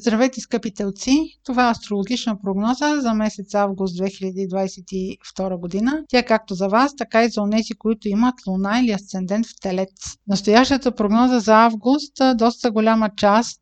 Здравейте, скъпи телци! Това е астрологична прогноза за месец август 2022 година. Тя както за вас, така и за онези, които имат луна или асцендент в телец. Настоящата прогноза за август, доста голяма част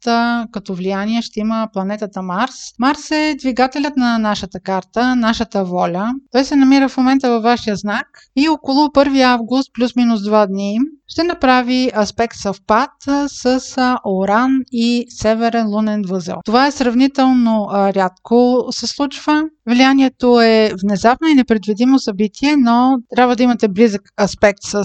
като влияние ще има планетата Марс. Марс е двигателят на нашата карта, нашата воля. Той се намира в момента във вашия знак и около 1 август плюс-минус 2 дни ще направи аспект съвпад с Оран и Северен лунен възел. Това е сравнително рядко се случва. Влиянието е внезапно и непредвидимо събитие, но трябва да имате близък аспект с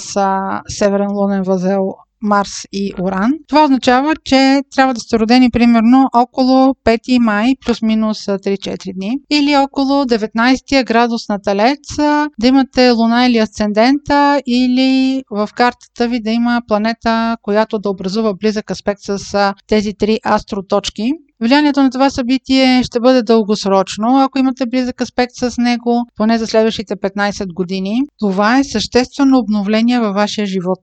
Северен лунен възел Марс и Оран. Това означава, че трябва да сте родени примерно около 5 май плюс-минус 3-4 дни или около 19 градус на Талец, да имате Луна или Асцендента или в картата ви да има планета, която да образува близък аспект с тези три астроточки. Влиянието на това събитие ще бъде дългосрочно, ако имате близък аспект с него, поне за следващите 15 години. Това е съществено обновление във вашия живот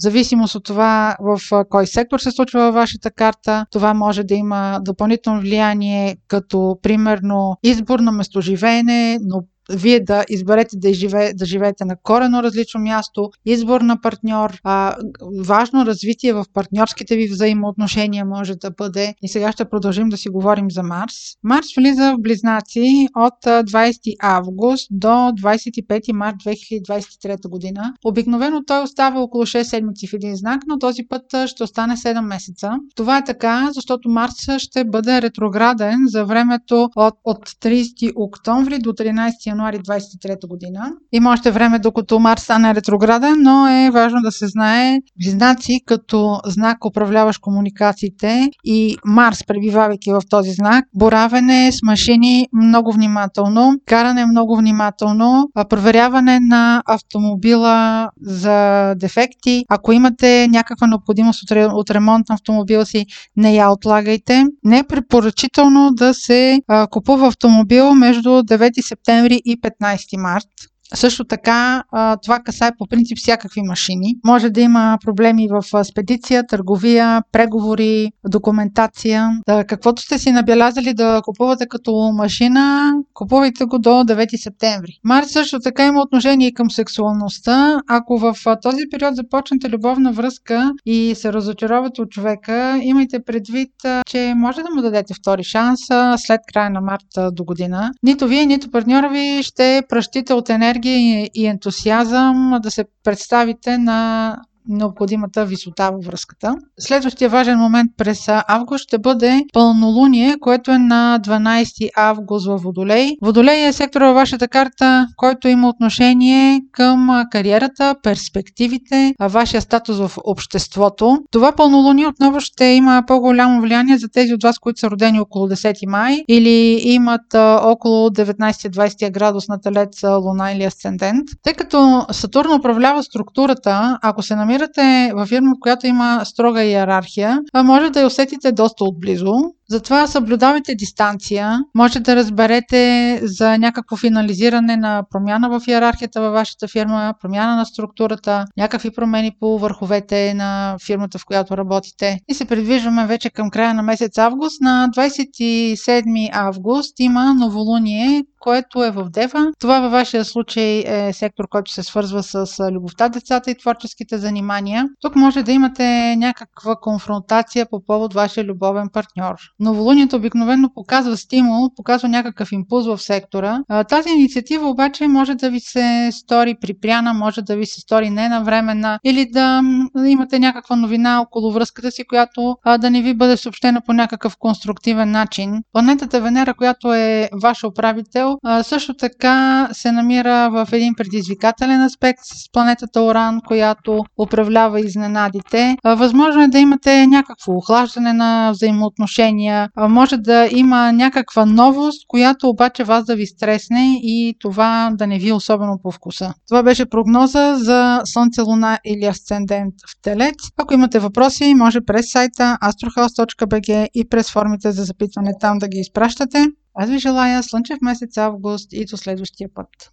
зависимост от това в кой сектор се случва във вашата карта, това може да има допълнително влияние, като примерно избор на местоживеене, но вие да изберете да, живее, да живеете на корено различно място, избор на партньор, а, важно развитие в партньорските ви взаимоотношения може да бъде. И сега ще продължим да си говорим за Марс. Марс влиза в Близнаци от 20 август до 25 март 2023 година. Обикновено той остава около 6 седмици в един знак, но този път ще остане 7 месеца. Това е така, защото Марс ще бъде ретрограден за времето от, от 30 октомври до 13 януари януари 23 година. Има още време докато Марс стане ретрограден, но е важно да се знае Близнаци като знак управляващ комуникациите и Марс, пребивавайки в този знак, боравене с машини много внимателно, каране много внимателно, проверяване на автомобила за дефекти. Ако имате някаква необходимост от ремонт на автомобила си, не я отлагайте. Не е препоръчително да се купува автомобил между 9 септември и 15 март. Също така, това касае по принцип всякакви машини. Може да има проблеми в спедиция, търговия, преговори, документация. Да, каквото сте си набелязали да купувате като машина, купувайте го до 9 септември. Марс също така има отношение към сексуалността. Ако в този период започнете любовна връзка и се разочаровате от човека, имайте предвид, че може да му дадете втори шанс след края на март до година. Нито вие, нито партньора ви ще пращите от енергия енергия и ентусиазъм да се представите на необходимата висота във връзката. Следващия важен момент през август ще бъде пълнолуние, което е на 12 август във Водолей. Водолей е сектор във вашата карта, който има отношение към кариерата, перспективите, вашия статус в обществото. Това пълнолуние отново ще има по-голямо влияние за тези от вас, които са родени около 10 май или имат около 19-20 градус на телец, луна или асцендент. Тъй като Сатурн управлява структурата, ако се намира намирате във фирма, в която има строга иерархия, може да я усетите доста отблизо. Затова съблюдавайте дистанция. Може да разберете за някакво финализиране на промяна в иерархията във вашата фирма, промяна на структурата, някакви промени по върховете на фирмата, в която работите. И се придвижваме вече към края на месец август. На 27 август има новолуние, което е в Дева. Това във вашия случай е сектор, който се свързва с любовта, децата и творческите занимания. Тук може да имате някаква конфронтация по повод вашия любовен партньор. Новолунието обикновено показва стимул, показва някакъв импулс в сектора. Тази инициатива обаче може да ви се стори припряна, може да ви се стори ненавременна или да имате някаква новина около връзката си, която да не ви бъде съобщена по някакъв конструктивен начин. Планетата Венера, която е ваш управител, също така се намира в един предизвикателен аспект с планетата Оран, която управлява изненадите. Възможно е да имате някакво охлаждане на взаимоотношения състояния. Може да има някаква новост, която обаче вас да ви стресне и това да не ви е особено по вкуса. Това беше прогноза за Слънце, Луна или Асцендент в Телец. Ако имате въпроси, може през сайта astrohouse.bg и през формите за запитване там да ги изпращате. Аз ви желая слънчев месец август и до следващия път.